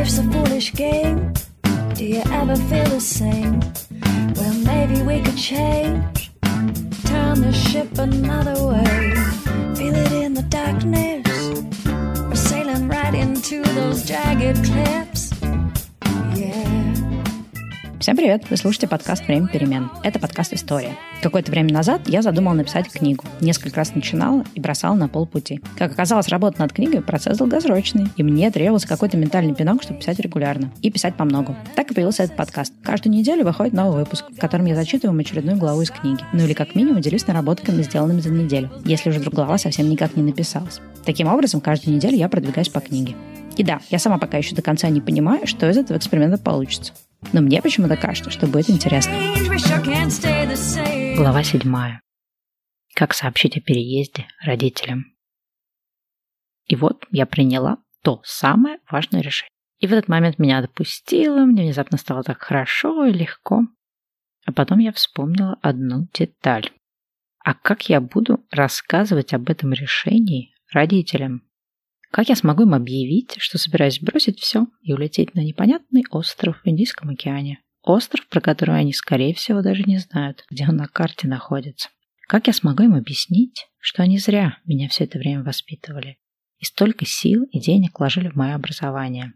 life's a foolish game. Do you ever feel the same? Well, maybe we could change. Turn the ship another way. Feel it in the darkness. We're sailing right into those jagged cliffs. Всем привет! Вы слушаете подкаст «Время перемен». Это подкаст «История». Какое-то время назад я задумал написать книгу. Несколько раз начинала и бросала на полпути. Как оказалось, работа над книгой – процесс долгосрочный, и мне требовался какой-то ментальный пинок, чтобы писать регулярно. И писать по многу. Так и появился этот подкаст. Каждую неделю выходит новый выпуск, в котором я зачитываю вам очередную главу из книги. Ну или как минимум делюсь наработками, сделанными за неделю, если уже вдруг глава совсем никак не написалась. Таким образом, каждую неделю я продвигаюсь по книге. И да, я сама пока еще до конца не понимаю, что из этого эксперимента получится. Но мне почему-то кажется, что будет интересно. Глава седьмая. Как сообщить о переезде родителям? И вот я приняла то самое важное решение. И в этот момент меня отпустило, мне внезапно стало так хорошо и легко. А потом я вспомнила одну деталь. А как я буду рассказывать об этом решении родителям? Как я смогу им объявить, что собираюсь бросить все и улететь на непонятный остров в Индийском океане? Остров, про который они, скорее всего, даже не знают, где он на карте находится. Как я смогу им объяснить, что они зря меня все это время воспитывали и столько сил и денег вложили в мое образование?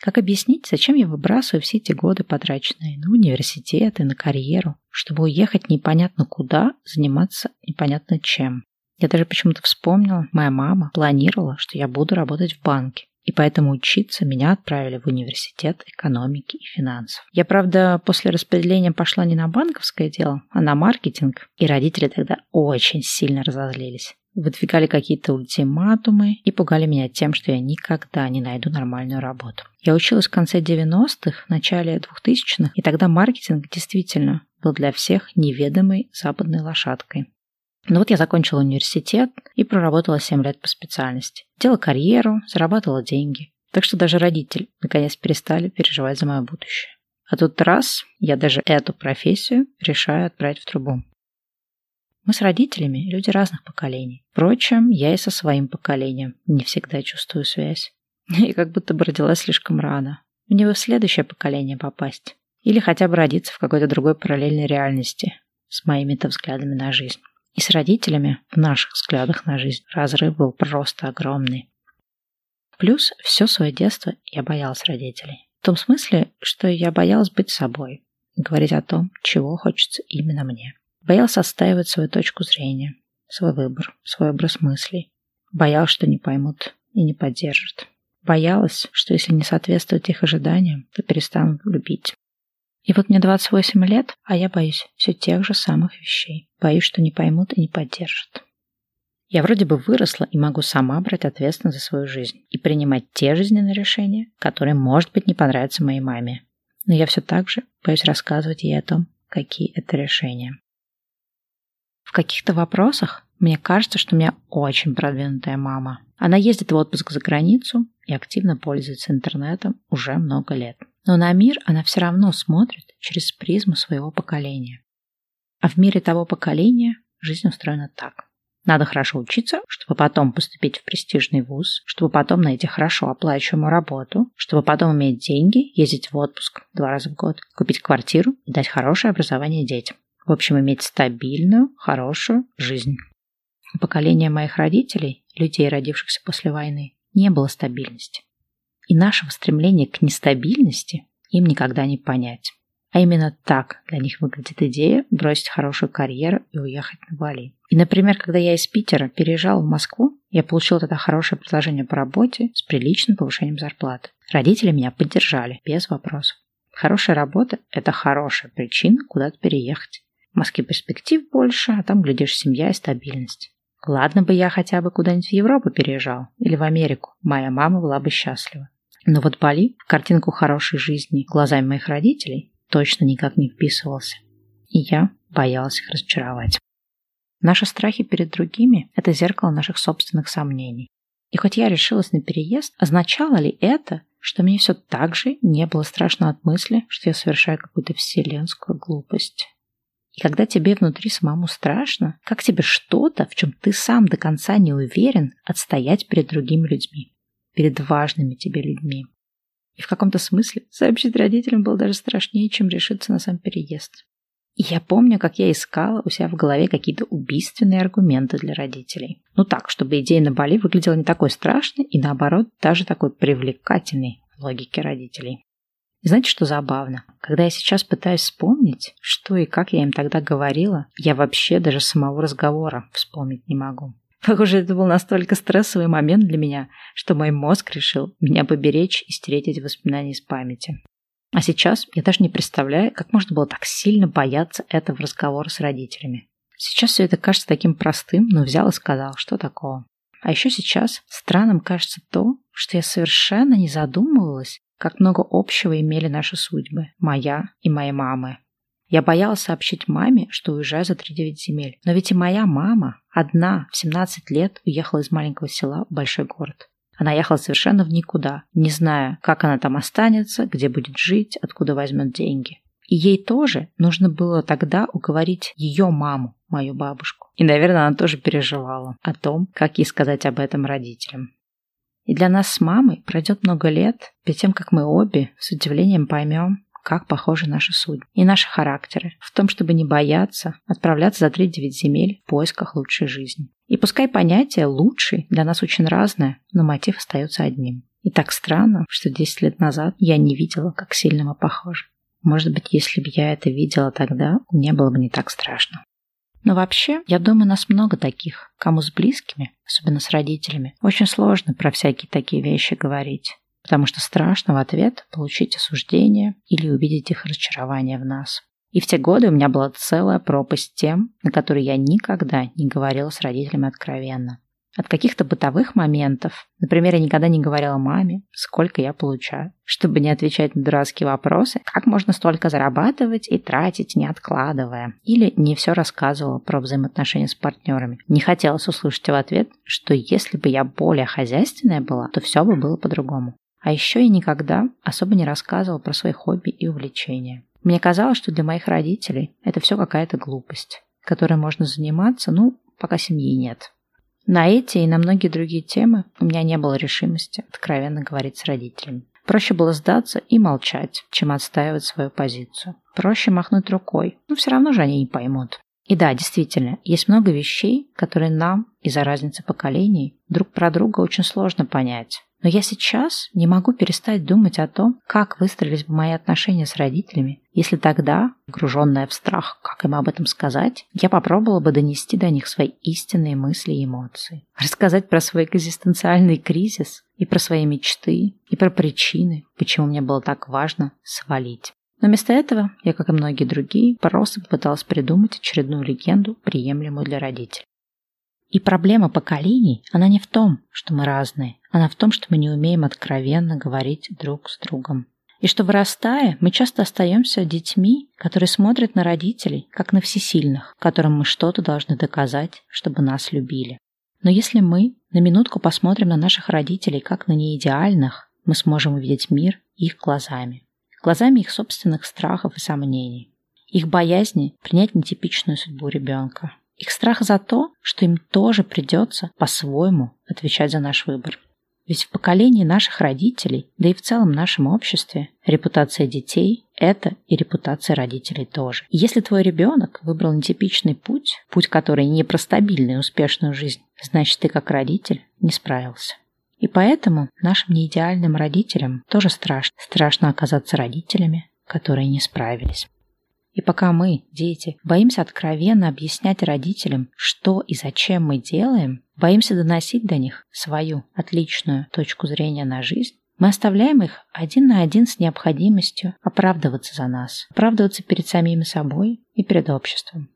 Как объяснить, зачем я выбрасываю все эти годы, потраченные на университет и на карьеру, чтобы уехать непонятно куда, заниматься непонятно чем? Я даже почему-то вспомнила, моя мама планировала, что я буду работать в банке. И поэтому учиться меня отправили в университет экономики и финансов. Я, правда, после распределения пошла не на банковское дело, а на маркетинг. И родители тогда очень сильно разозлились. Выдвигали какие-то ультиматумы и пугали меня тем, что я никогда не найду нормальную работу. Я училась в конце 90-х, начале 2000-х, и тогда маркетинг действительно был для всех неведомой западной лошадкой. Ну вот я закончила университет и проработала 7 лет по специальности. Делала карьеру, зарабатывала деньги. Так что даже родители наконец перестали переживать за мое будущее. А тут раз, я даже эту профессию решаю отправить в трубу. Мы с родителями люди разных поколений. Впрочем, я и со своим поколением не всегда чувствую связь. И как будто бы родилась слишком рано. Мне бы в следующее поколение попасть. Или хотя бы родиться в какой-то другой параллельной реальности с моими-то взглядами на жизнь. И с родителями в наших взглядах на жизнь разрыв был просто огромный. Плюс все свое детство я боялась родителей. В том смысле, что я боялась быть собой, говорить о том, чего хочется именно мне. Боялась отстаивать свою точку зрения, свой выбор, свой образ мыслей. Боялась, что не поймут и не поддержат. Боялась, что если не соответствует их ожиданиям, то перестанут любить. И вот мне 28 лет, а я боюсь все тех же самых вещей. Боюсь, что не поймут и не поддержат. Я вроде бы выросла и могу сама брать ответственность за свою жизнь и принимать те жизненные решения, которые, может быть, не понравятся моей маме. Но я все так же боюсь рассказывать ей о том, какие это решения. В каких-то вопросах мне кажется, что у меня очень продвинутая мама. Она ездит в отпуск за границу и активно пользуется интернетом уже много лет. Но на мир она все равно смотрит через призму своего поколения. А в мире того поколения жизнь устроена так. Надо хорошо учиться, чтобы потом поступить в престижный вуз, чтобы потом найти хорошо оплачиваемую работу, чтобы потом иметь деньги, ездить в отпуск два раза в год, купить квартиру и дать хорошее образование детям. В общем, иметь стабильную, хорошую жизнь. У поколения моих родителей, людей, родившихся после войны, не было стабильности. И нашего стремления к нестабильности им никогда не понять. А именно так для них выглядит идея бросить хорошую карьеру и уехать на Бали. И, например, когда я из Питера переезжал в Москву, я получил тогда хорошее предложение по работе с приличным повышением зарплаты. Родители меня поддержали, без вопросов. Хорошая работа – это хорошая причина куда-то переехать. В Москве перспектив больше, а там, глядишь, семья и стабильность. Ладно бы я хотя бы куда-нибудь в Европу переезжал или в Америку. Моя мама была бы счастлива. Но вот Бали в картинку хорошей жизни глазами моих родителей точно никак не вписывался. И я боялась их разочаровать. Наши страхи перед другими – это зеркало наших собственных сомнений. И хоть я решилась на переезд, означало ли это, что мне все так же не было страшно от мысли, что я совершаю какую-то вселенскую глупость? И когда тебе внутри самому страшно, как тебе что-то, в чем ты сам до конца не уверен, отстоять перед другими людьми, перед важными тебе людьми? И в каком-то смысле сообщить родителям было даже страшнее, чем решиться на сам переезд. И я помню, как я искала у себя в голове какие-то убийственные аргументы для родителей. Ну так, чтобы идея на Бали выглядела не такой страшной и, наоборот, даже такой привлекательной в логике родителей. И знаете, что забавно? Когда я сейчас пытаюсь вспомнить, что и как я им тогда говорила, я вообще даже самого разговора вспомнить не могу. Похоже, это был настолько стрессовый момент для меня, что мой мозг решил меня поберечь и стереть эти воспоминания из памяти. А сейчас я даже не представляю, как можно было так сильно бояться этого разговора с родителями. Сейчас все это кажется таким простым, но взял и сказал, что такого. А еще сейчас странным кажется то, что я совершенно не задумывалась, как много общего имели наши судьбы, моя и моей мамы. Я боялась сообщить маме, что уезжаю за 3-9 земель. Но ведь и моя мама одна в 17 лет уехала из маленького села в большой город. Она ехала совершенно в никуда, не зная, как она там останется, где будет жить, откуда возьмет деньги. И ей тоже нужно было тогда уговорить ее маму, мою бабушку. И, наверное, она тоже переживала о том, как ей сказать об этом родителям. И для нас с мамой пройдет много лет перед тем, как мы обе с удивлением поймем, как похожи наши судьбы и наши характеры в том, чтобы не бояться отправляться за 3-9 земель в поисках лучшей жизни. И пускай понятие «лучший» для нас очень разное, но мотив остается одним. И так странно, что 10 лет назад я не видела, как сильно мы похожи. Может быть, если бы я это видела тогда, мне было бы не так страшно. Но вообще, я думаю, нас много таких, кому с близкими, особенно с родителями, очень сложно про всякие такие вещи говорить потому что страшно в ответ получить осуждение или увидеть их разочарование в нас. И в те годы у меня была целая пропасть тем, на которые я никогда не говорила с родителями откровенно. От каких-то бытовых моментов, например, я никогда не говорила маме, сколько я получаю, чтобы не отвечать на дурацкие вопросы, как можно столько зарабатывать и тратить, не откладывая. Или не все рассказывала про взаимоотношения с партнерами. Не хотелось услышать в ответ, что если бы я более хозяйственная была, то все бы было по-другому. А еще я никогда особо не рассказывала про свои хобби и увлечения. Мне казалось, что для моих родителей это все какая-то глупость, которой можно заниматься, ну, пока семьи нет. На эти и на многие другие темы у меня не было решимости откровенно говорить с родителями. Проще было сдаться и молчать, чем отстаивать свою позицию. Проще махнуть рукой, но все равно же они не поймут. И да, действительно, есть много вещей, которые нам из-за разницы поколений друг про друга очень сложно понять. Но я сейчас не могу перестать думать о том, как выстроились бы мои отношения с родителями, если тогда, погруженная в страх, как им об этом сказать, я попробовала бы донести до них свои истинные мысли и эмоции. Рассказать про свой экзистенциальный кризис, и про свои мечты, и про причины, почему мне было так важно свалить. Но вместо этого я, как и многие другие, просто попыталась придумать очередную легенду, приемлемую для родителей. И проблема поколений, она не в том, что мы разные, она в том, что мы не умеем откровенно говорить друг с другом. И что вырастая, мы часто остаемся детьми, которые смотрят на родителей, как на всесильных, которым мы что-то должны доказать, чтобы нас любили. Но если мы на минутку посмотрим на наших родителей как на неидеальных, мы сможем увидеть мир их глазами. Глазами их собственных страхов и сомнений. Их боязни принять нетипичную судьбу ребенка. Их страх за то, что им тоже придется по-своему отвечать за наш выбор. Ведь в поколении наших родителей, да и в целом нашем обществе, репутация детей – это и репутация родителей тоже. И если твой ребенок выбрал нетипичный путь, путь, который не про стабильную и успешную жизнь, значит, ты как родитель не справился. И поэтому нашим неидеальным родителям тоже страшно. Страшно оказаться родителями, которые не справились. И пока мы, дети, боимся откровенно объяснять родителям, что и зачем мы делаем, боимся доносить до них свою отличную точку зрения на жизнь, мы оставляем их один на один с необходимостью оправдываться за нас, оправдываться перед самими собой и перед обществом.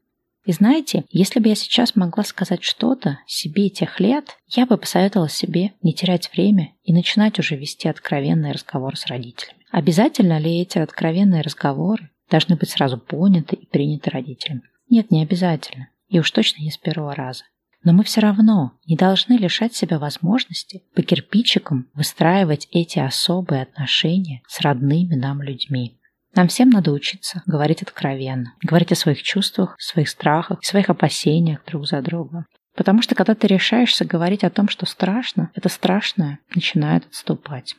И знаете, если бы я сейчас могла сказать что-то себе тех лет, я бы посоветовала себе не терять время и начинать уже вести откровенный разговор с родителями. Обязательно ли эти откровенные разговоры должны быть сразу поняты и приняты родителями. Нет, не обязательно. И уж точно не с первого раза. Но мы все равно не должны лишать себя возможности по кирпичикам выстраивать эти особые отношения с родными нам людьми. Нам всем надо учиться говорить откровенно, говорить о своих чувствах, своих страхах, своих опасениях друг за друга. Потому что когда ты решаешься говорить о том, что страшно, это страшное начинает отступать.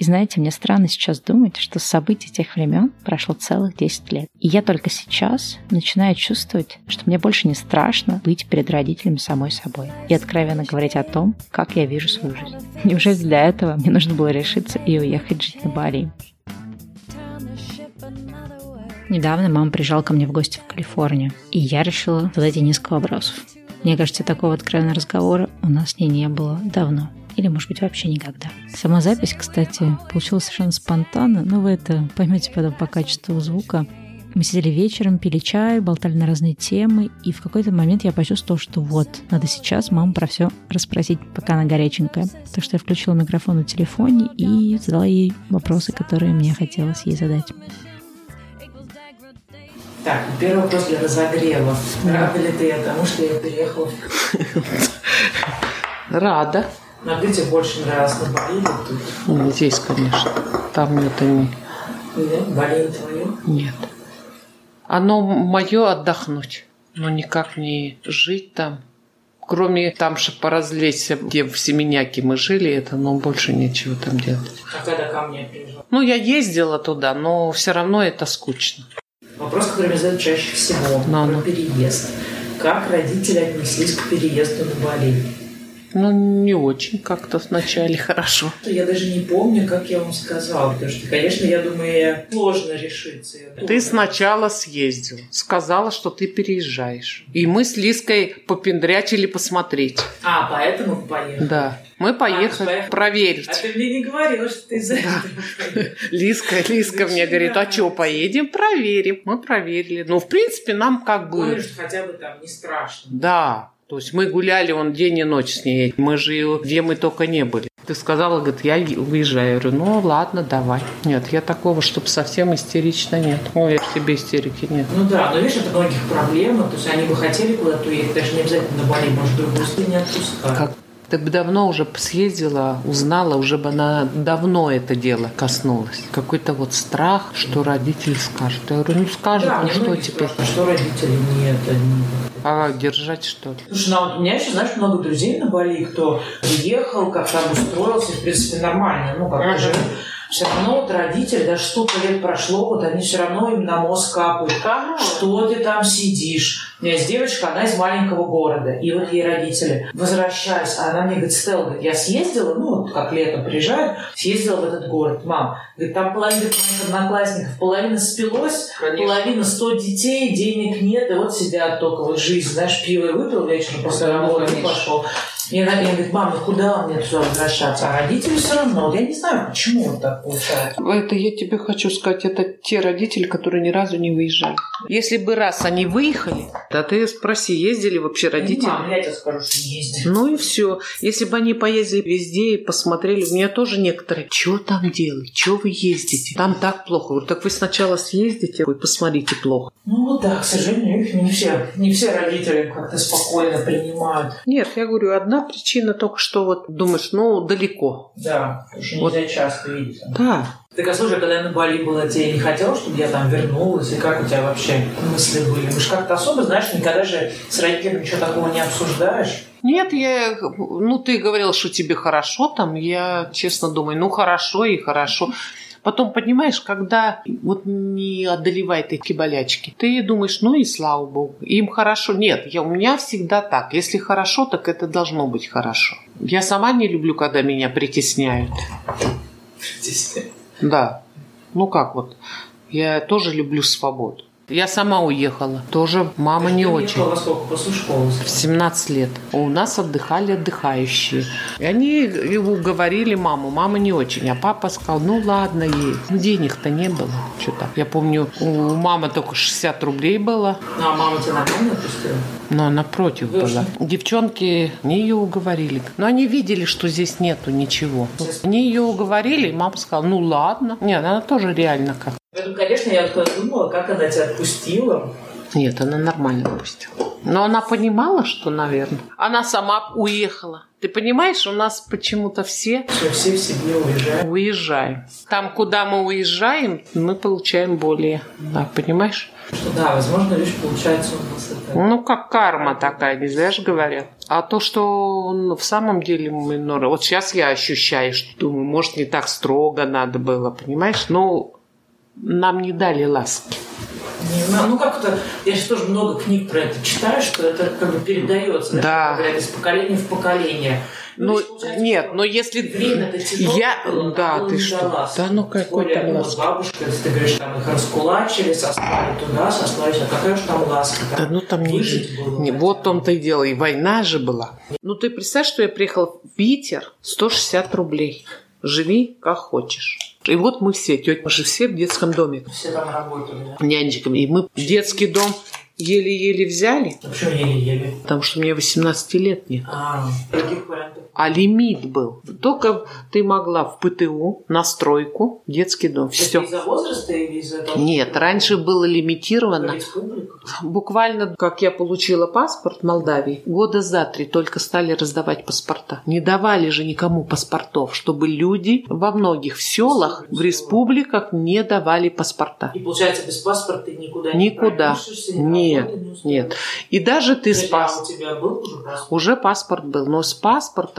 И знаете, мне странно сейчас думать, что с событий тех времен прошло целых 10 лет. И я только сейчас начинаю чувствовать, что мне больше не страшно быть перед родителями самой собой и откровенно говорить о том, как я вижу свою жизнь. Неужели для этого мне нужно было решиться и уехать жить на Бали? Недавно мама приезжала ко мне в гости в Калифорнию, и я решила задать ей несколько вопросов. Мне кажется, такого откровенного разговора у нас с ней не было давно. Или, может быть, вообще никогда. Сама запись, кстати, получилась совершенно спонтанно, но вы это поймете потом по качеству звука. Мы сидели вечером, пили чай, болтали на разные темы, и в какой-то момент я почувствовала, что вот, надо сейчас маму про все расспросить, пока она горяченькая. Так что я включила микрофон на телефоне и задала ей вопросы, которые мне хотелось ей задать. Так, первый вопрос для разогрева. Рада ли ты тому, что я переехала? Рада. А где тебе больше нравилось, на Бали тут? Ну, здесь, конечно. Там это не... Нет, Бали не твое? Нет. Оно мое отдохнуть, но никак не жить там. Кроме там, чтобы поразвлечься, где в Семеняке мы жили, это, но больше нечего там делать. А когда ко мне приезжал? Ну, я ездила туда, но все равно это скучно. Вопрос, который мне задают чаще всего, Ну, про ну. переезд. Как родители отнеслись к переезду на Бали? Ну, не очень как-то вначале хорошо. Я даже не помню, как я вам сказала, потому что, конечно, я думаю, сложно решиться. Ты сначала съездил, сказала, что ты переезжаешь. И мы с Лиской попендрячили посмотреть. А, поэтому вы поехали? Да. Мы поехали поехали. проверить. А ты мне не говорила, что ты из-за этого поехала. Лиска, Лиска мне говорит, а что, поедем, проверим. Мы проверили. Ну, в принципе, нам как бы... что хотя бы там не страшно. Да. То есть мы гуляли он день и ночь с ней. Мы же где мы только не были. Ты сказала, говорит, я уезжаю. Я говорю, ну ладно, давай. Нет, я такого, чтобы совсем истерично нет. Ой, я в себе истерики нет. Ну да, но видишь, это многих проблема. То есть они бы хотели куда-то уехать, даже не обязательно на Бали, может, другую страну не отпускать. Как ты бы давно уже съездила, узнала, уже бы она давно это дело коснулась. Какой-то вот страх, что родитель скажет. Я говорю, ну скажет, Да, ну мне что теперь? спрашивают, Что родители не это не... А держать что ли? Слушай, ну, вот у меня еще, знаешь, много друзей на Бали, кто приехал, как там устроился, в принципе, нормально, ну, как Ага. же. Все равно вот родители, даже столько лет прошло, вот они все равно им на мозг капают. Что ты там сидишь? У меня есть девочка, она из маленького города. И вот ей родители, возвращаясь, а она мне говорит, Стелла, говорит, я съездила, ну, вот как летом приезжают, съездила в этот город. Мам, говорит, там половина моих одноклассников, половина спилось, половина 100 детей, денег нет, и вот сидят только вот жизнь, знаешь, пиво выпил вечером после работы и конечно. пошел. И она мне говорит, мам, ну куда мне туда возвращаться? А родители все равно, вот я не знаю, почему вот так получается. Это я тебе хочу сказать, это те родители, которые ни разу не выезжали. Если бы раз они выехали, да ты спроси, ездили вообще родители? Мам, я тебе скажу, что не ездили. Ну и все. Если бы они поездили везде и посмотрели, у меня тоже некоторые, что там делать, что вы ездите? Там так плохо. Говорю, так вы сначала съездите, вы посмотрите плохо. Ну вот да, к сожалению, их не все, не все родители как-то спокойно принимают. Нет, я говорю, одна причина только что вот думаешь, ну далеко. Да, что Вот. нельзя часто видеть. Да. Так, а слушай, когда я на Бали была, тебе не хотела, чтобы я там вернулась? И как у тебя вообще мысли были? Вы же как-то особо, знаешь, никогда же с родителями ничего такого не обсуждаешь. Нет, я, ну ты говорил, что тебе хорошо там, я честно думаю, ну хорошо и хорошо. Потом, понимаешь, когда вот не одолевает эти болячки, ты думаешь, ну и слава богу, им хорошо. Нет, я, у меня всегда так. Если хорошо, так это должно быть хорошо. Я сама не люблю, когда меня притесняют. Здесь. Да. Ну как вот, я тоже люблю свободу. Я сама уехала. Тоже мама не очень. во сколько? После школы. В 17 лет. У нас отдыхали отдыхающие. И они его уговорили маму. Мама не очень. А папа сказал, ну ладно ей. Ну денег-то не было. Что-то. Я помню, у мамы только 60 рублей было. Ну, а мама тебя нормально отпустила? Но она против была. Девчонки, они ее уговорили. Но они видели, что здесь нету ничего. Они ее уговорили, и мама сказала, ну ладно. Нет, она тоже реально как. Поэтому, конечно, я вот думала, как она тебя отпустила. Нет, она нормально пустила. Но она понимала, что, наверное. Она сама уехала. Ты понимаешь, у нас почему-то все Что все в себе уезжают. уезжаем. Там, куда мы уезжаем, мы получаем более. Да, понимаешь? Что да, возможно, видишь, получается у нас это Ну, как карма такая, не зря же говорят. А то, что он в самом деле минор... Вот сейчас я ощущаю, что думаю, может, не так строго надо было, понимаешь? Но нам не дали ласки. Не знаю, ну как это, я сейчас тоже много книг про это читаю, что это как бы передается, Да. да. из поколения в поколение. Ну, получается, нет, но если... Время-то тяжело Я... было, Да, ты что? дала. Да ну какой там ну, ласка. бабушка, если ты говоришь, там их раскулачили, сослали туда, сослали сюда. Какая уж там ласка? Да ну там не было. Не, вот том-то и дело. И война же была. Ну ты представь, что я приехала в Питер 160 рублей. Живи как хочешь. И вот мы все, тетя, мы же все в детском доме. Все там работали, да? Нянечками. И мы детский дом еле-еле взяли, А Почему еле-еле? потому что мне 18 лет нет. А, других вариантов. А лимит был. Только ты могла в ПТУ, на стройку, детский дом. Это Все. из-за возраста или из-за того, Нет, раньше было лимитировано. Буквально, как я получила паспорт Молдавии, года за три только стали раздавать паспорта. Не давали же никому паспортов, чтобы люди во многих в селах, в республиках не давали паспорта. И получается, без паспорта ты никуда, Никуда. не пропишешься, ни на Нет. Нет. И даже ты с Подожди, а пас- у тебя был уже паспорт? Уже паспорт был, но с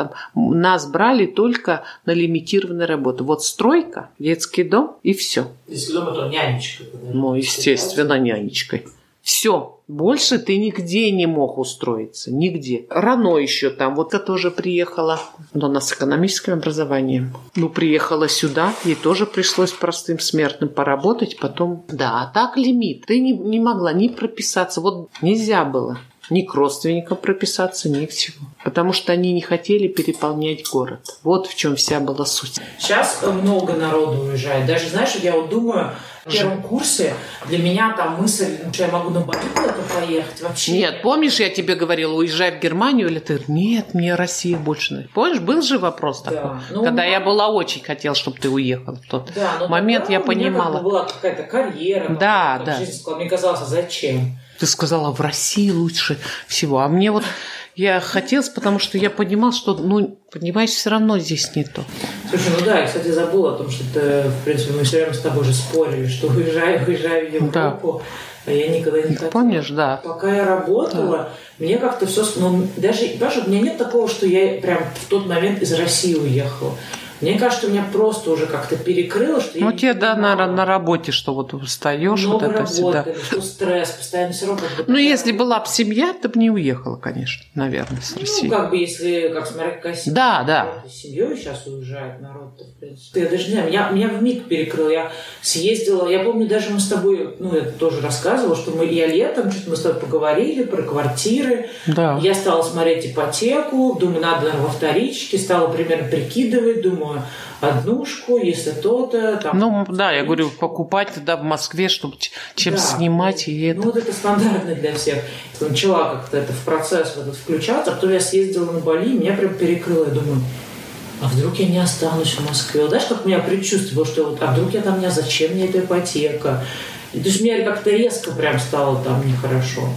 паспортом нас брали только на лимитированные работы. Вот стройка, детский дом и все. Если дома, то нянечка. Ну, естественно, нянечкой. Все. Больше ты нигде не мог устроиться. Нигде. Рано еще там. Вот я тоже приехала. Но она с экономическим образованием. Ну, приехала сюда. Ей тоже пришлось простым смертным поработать. Потом... Да, а так лимит. Ты не, не могла ни прописаться. Вот нельзя было. Ни к родственникам прописаться, ни к чему. Потому что они не хотели переполнять город. Вот в чем вся была суть. Сейчас много народу уезжает. Даже, знаешь, я вот думаю, в первом курсе для меня там мысль, ну, что я могу на Бали куда-то поехать вообще. Нет, помнишь, я тебе говорила, уезжай в Германию, или ты нет, мне Россия больше нравится. Помнишь, был же вопрос Да. такой? Ну, Когда ну, я была очень хотела, чтобы ты уехал в тот Да, но момент, тогда я у меня как понимала. бы была какая-то карьера. Да, как да. жизнь. Мне казалось, а зачем? Ты сказала, в России лучше всего. А мне вот я хотелось, потому что я понимала, что, ну, понимаешь, все равно здесь не то. Слушай, ну да, я, кстати, забыла о том, что ты, в принципе, мы все время с тобой уже спорили, что уезжаю, уезжаю в Да. Европу, а я никогда не хотела. Помнишь, да. Пока я работала, мне как-то все... Ну, даже, понимаешь, у меня нет такого, что я прям в тот момент из России уехала. Мне кажется, меня просто уже как-то перекрыло, что я Ну, не тебе, да, на, на работе, что вот встаешь, вот Много это всегда. что стресс, постоянно все равно... Ну, если была бы семья, ты бы не уехала, конечно, наверное, с России. Ну, как бы, если, как смотря какая семья. Да, да. Вот, С семьей сейчас уезжает народ-то, в принципе. Я даже не знаю, меня, меня в миг перекрыл. Я съездила, я помню, даже мы с тобой, ну, я тоже рассказывала, что мы, я летом, что-то мы с тобой поговорили про квартиры. Да. Я стала смотреть ипотеку, думаю, надо, во вторичке, стала примерно прикидывать, думаю, однушку, если то-то. Там, Ну, да, я говорю, покупать тогда в Москве, чтобы чем Да. снимать, и это. Ну, вот это стандартно для всех. Начала как-то это в процесс в этот включаться, потом я съездила на Бали, меня прям перекрыло. Я думаю, а вдруг я не останусь в Москве? Вот Знаешь, как у меня предчувствие, что вот, а вдруг я там не, зачем мне эта ипотека? И, то есть мне как-то резко прям стало там нехорошо.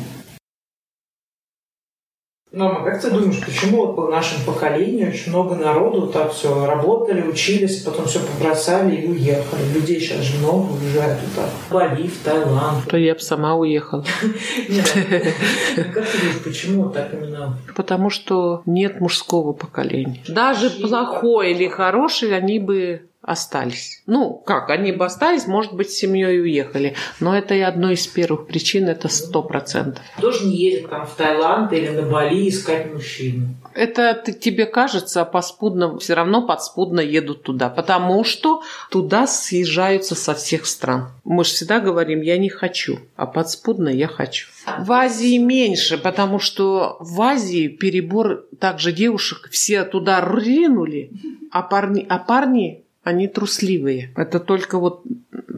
Мама, как ты думаешь, почему вот по нашему поколению очень много народу так все работали, учились, потом все побросали и уехали? Людей сейчас же много уезжают туда. Бали, в Таиланд. То я бы сама уехала. Как ты думаешь, почему так именно? Потому что нет мужского поколения. Даже плохой или хороший, они бы остались. Ну, как, они бы остались, может быть, с семьей уехали. Но это и одной из первых причин, это сто процентов. Тоже не едет там в Таиланд или на Бали искать мужчину. Это ты- тебе кажется, а поспудно, все равно подспудно едут туда, потому что туда съезжаются со всех стран. Мы же всегда говорим, я не хочу, а подспудно я хочу. В Азии меньше, потому что в Азии перебор также девушек все туда ринули, а парни, а парни они трусливые. Это только вот,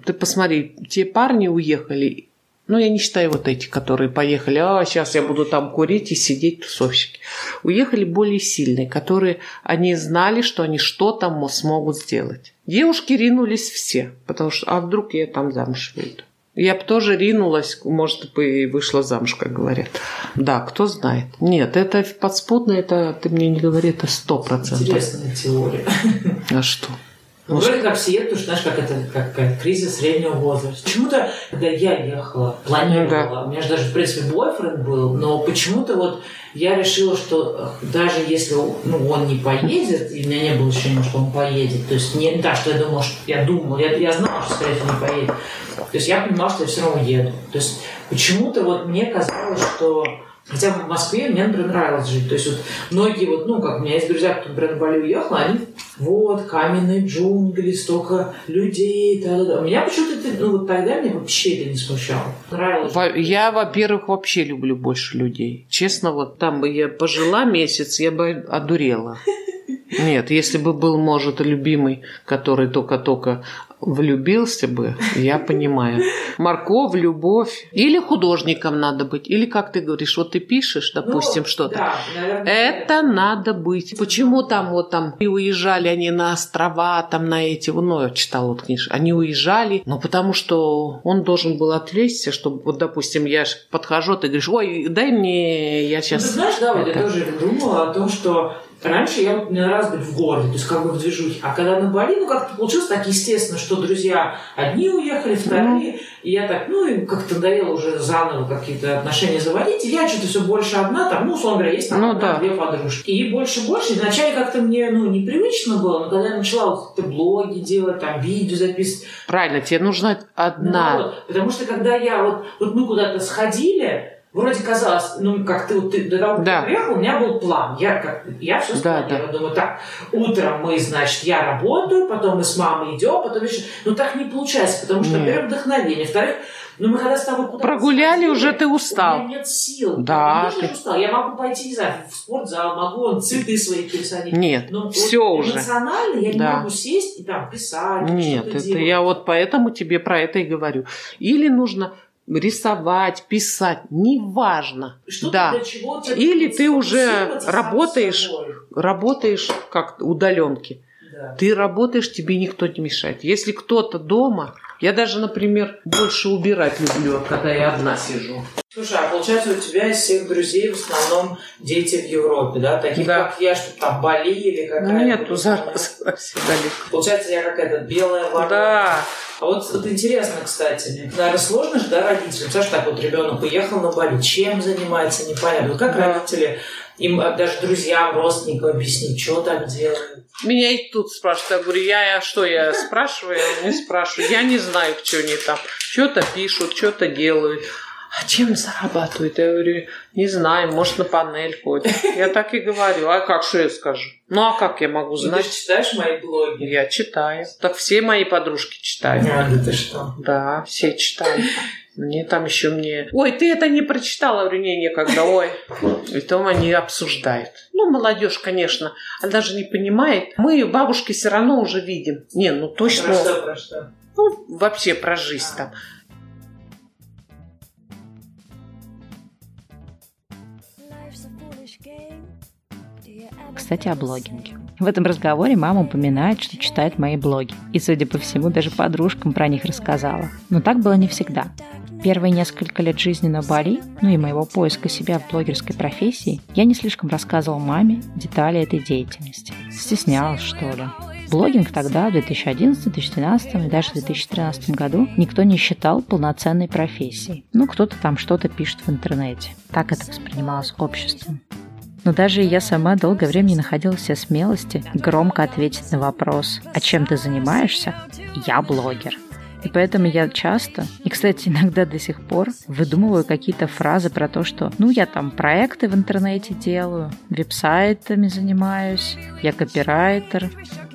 ты посмотри, те парни уехали, ну, я не считаю вот эти, которые поехали, а, сейчас я буду там курить и сидеть тусовщики. Уехали более сильные, которые, они знали, что они что-то мо- смогут сделать. Девушки ринулись все, потому что, а вдруг я там замуж выйду? Я бы тоже ринулась, может бы и вышла замуж, как говорят. Да, кто знает. Нет, это подспудно, это ты мне не говори, это сто процентов. Интересная теория. А что? Ну, вроде как все едут, знаешь, как это, как, как кризис среднего возраста. Почему-то, когда я ехала, планировала, у меня же даже, в принципе, бойфренд был, но почему-то вот я решила, что э, даже если ну, он не поедет, и у меня не было ощущения, что он поедет, то есть не да, что я думала, что я думала, я, я знала, что, скорее всего, не поедет. То есть я понимала, что я все равно еду. То есть почему-то вот мне казалось, что Хотя в Москве мне, например, нравилось жить. То есть вот многие, вот, ну, как у меня есть друзья, кто, например, на Бали уехал, они вот, каменные джунгли, столько людей, да, да, да. У меня почему-то, ну, вот тогда мне вообще это не смущало. Нравилось. Я, во-первых, вообще люблю больше людей. Честно, вот там бы я пожила месяц, я бы одурела. Нет, если бы был, может, любимый, который только-только влюбился бы, я понимаю. Морков, любовь. Или художником надо быть. Или, как ты говоришь, вот ты пишешь, допустим, ну, что-то. Да, наверное, это надо быть. Почему там вот там и уезжали они на острова, там на эти, ну, я читала вот книжку, они уезжали, ну, потому что он должен был отвлечься, чтобы, вот, допустим, я подхожу, ты говоришь, ой, дай мне, я сейчас... Ну, ты знаешь, да, вот я тоже думала о том, что Раньше я вот не раз в городе, то есть как бы в движухе. А когда на Бали, ну как-то получилось так естественно, что друзья одни уехали, вторые. Mm. И я так, ну, и как-то надоело уже заново какие-то отношения заводить. И я что-то все больше одна, там, ну, условно говоря, есть там ну, одна, да. две подружки. И больше больше. И вначале как-то мне, ну, непривычно было, но когда я начала вот какие-то блоги делать, там, видео записывать. Правильно, тебе нужна одна. Ну, вот, потому что когда я вот, вот мы куда-то сходили, вроде казалось, ну, как ты, ты до того, как Да. ты приехал, у меня был план. Я, как, я все Да, спланировала. Думаю, так, утром мы, значит, я работаю, потом мы с мамой идем, потом еще... Ну, так не получается, потому что, во-первых, вдохновение. Во-вторых, ну, мы когда с тобой куда-то Прогуляли, сходили, уже ты устал. У меня нет сил. Да, Я не ты- устал. Я могу пойти, не знаю, в спортзал, могу он цветы свои пересадить. Нет, Но все вот уже. эмоционально я не Да. могу сесть и там писать, Нет, что-то это делать. я вот поэтому тебе про это и говорю. Или нужно рисовать, писать, неважно. Что-то да. для чего-то Или ты уже работаешь, работаешь как удаленки. Да. Ты работаешь, тебе никто не мешает. Если кто-то дома, я даже, например, больше убирать люблю, когда я одна сижу. Слушай, а получается, у тебя из всех друзей в основном дети в Европе, да? Таких, Да. как я, что там Бали или какая-то... Всегда легко. Получается, я какая-то белая ворона. Да, А вот, вот интересно, кстати, наверное, сложно же, да, родителям? Знаешь, так вот ребенок уехал на Бали, чем занимается, непонятно. Вот как Да. родители, им а, даже друзьям, родственникам объяснить, что там делают? Меня и тут спрашивают. Я говорю, я, я что, я спрашиваю? Я не спрашиваю. Я не знаю, что они там. Что-то пишут, что-то делают. А чем зарабатывают? Я говорю, не знаю, может, на панель ходят. Я так и говорю. А как, что я скажу? Ну, а как я могу Ну, ты же знать? читаешь мои блоги? Я читаю. Так все мои подружки читают. А, да ты что? Да, все читают. Мне там еще мне... Ой, ты это не прочитала? Говорю, не, некогда. Ой. И там они обсуждают. Ну, молодежь, конечно, она даже не понимает. Мы, бабушки, все равно уже видим. Не, ну точно. Про что, про что? Ну, вообще про жизнь там. Кстати, о блогинге. В этом разговоре мама упоминает, что читает мои блоги. И, судя по всему, даже подружкам про них рассказала. Но так было не всегда. Первые несколько лет жизни на Бали, ну и моего поиска себя в блогерской профессии, я не слишком рассказывала маме детали этой деятельности. Стеснялась, что ли. Блогинг тогда, в 2011, 2012 и даже в 2013 году, никто не считал полноценной профессией. Ну, кто-то там что-то пишет в интернете. Так это воспринималось обществом. Но даже я сама долгое время не находила себе смелости громко ответить на вопрос «А чем ты занимаешься?» Я блогер. И поэтому я часто, и, кстати, иногда до сих пор, выдумываю какие-то фразы про то, что ну я там проекты в интернете делаю, веб-сайтами занимаюсь, я копирайтер.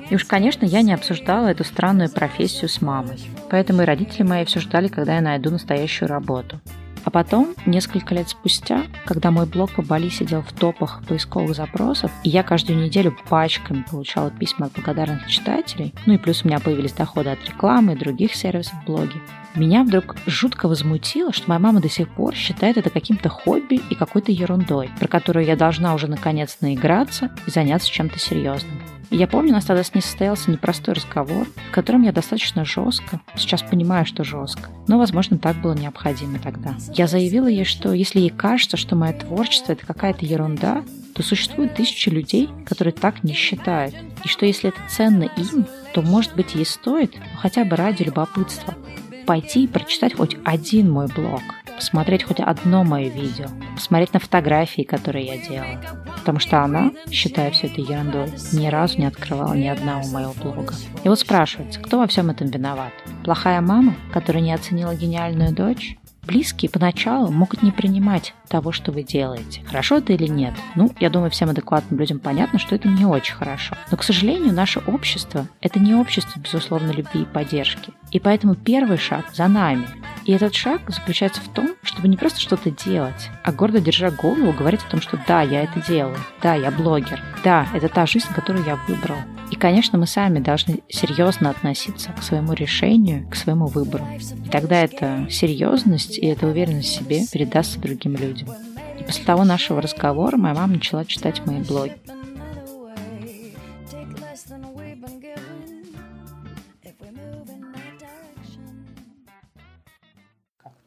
И уж, конечно, я не обсуждала эту странную профессию с мамой. Поэтому и родители мои все ждали, когда я найду настоящую работу. А потом, несколько лет спустя, когда мой блог по Бали сидел в топах поисковых запросов, и я каждую неделю пачками получала письма от благодарных читателей, ну и плюс у меня появились доходы от рекламы и других сервисов в блоге, меня вдруг жутко возмутило, что моя мама до сих пор считает это каким-то хобби и какой-то ерундой, про которую я должна уже наконец наиграться и заняться чем-то серьезным. Я помню, у нас тогда с ней состоялся непростой разговор, в котором я достаточно жестко, сейчас понимаю, что жестко, но, возможно, так было необходимо тогда. Я заявила ей, что если ей кажется, что мое творчество это какая-то ерунда, то существует тысячи людей, которые так не считают. И что если это ценно им, то, может быть, ей стоит, хотя бы ради любопытства, пойти и прочитать хоть один мой блог, посмотреть хоть одно мое видео, посмотреть на фотографии, которые я делаю. Потому что она, считая все это ерундой, ни разу не открывала ни одного моего блога. И вот спрашивается, кто во всем этом виноват? Плохая мама, которая не оценила гениальную дочь? Близкие поначалу могут не принимать того, что вы делаете. Хорошо это или нет? Ну, я думаю, всем адекватным людям понятно, что это не очень хорошо. Но, к сожалению, наше общество – это не общество, безусловно, любви и поддержки. И поэтому первый шаг за нами. И этот шаг заключается в том, чтобы не просто что-то делать, а гордо держа голову говорить о том, что да, я это делаю, да, я блогер, да, это та жизнь, которую я выбрал. И, конечно, мы сами должны серьезно относиться к своему решению, к своему выбору. И тогда эта серьезность и эта уверенность в себе передастся другим людям. И после того нашего разговора моя мама начала читать мои блоги.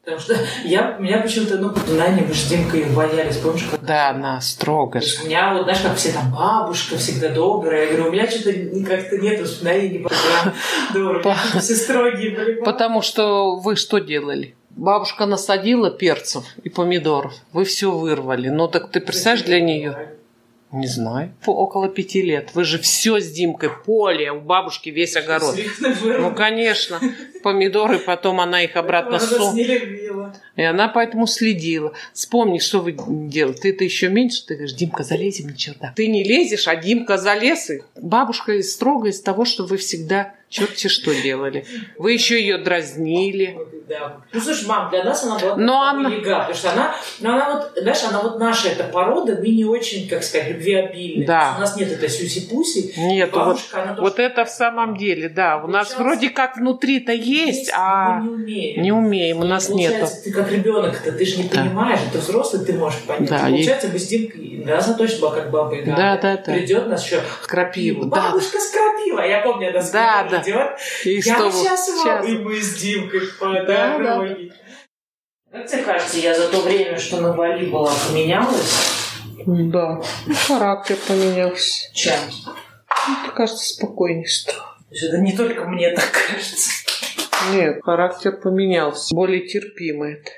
Потому что я, меня почему-то, ну, Наня, мы Димкой боялись, помнишь? Как... Да, она строго. Есть у меня, вот, знаешь, как все там, бабушка всегда добрая. Я говорю, у меня что-то как-то нет воспоминаний, прям добрые. Все строгие были. Потому что вы что делали? Бабушка насадила перцев и помидоров. Вы все вырвали. Ну так ты представляешь для нее? Не знаю. По около пяти лет. Вы же все с Димкой. Поле, у бабушки весь огород. Ну, конечно. Помидоры, потом она их обратно су. И она поэтому следила. Вспомни, что вы делали. Ты это еще меньше. Ты говоришь, Димка, залезем на чердак. Ты не лезешь, а Димка залез. И бабушка строго из того, что вы всегда черти что делали. Вы еще ее дразнили. Да. Ну, слушай, мам, для нас она была Но она... яга, потому что она, ну, она вот, знаешь, она вот наша эта порода, мы не очень, как сказать, любвеобильны. Да. У нас нет этой сюси-пуси. Нет, Бабушка, вот, тоже... вот это в самом деле, да. У нас вроде как внутри-то есть, а мы не умеем. не умеем, у нас. Получается, ты как ребенок-то, ты же не Да. понимаешь, ты взрослый, ты можешь понять. Да, И и- получается, мы с Димкой, да, точно была как баба Яга. Да, да, да. Придет нас еще Крапиву, да. Бабушка с крапива. Я помню, она с Да, крапивой да. идет. И Я что вы- сейчас вам, и мы с Димкой по Да, да. Как тебе кажется, я за то время, что на Бали была, поменялась? Да. Ну, характер поменялся. Чем? Мне кажется, спокойнее стал. То есть это не только мне так кажется. Нет, характер поменялся. Более терпимый это.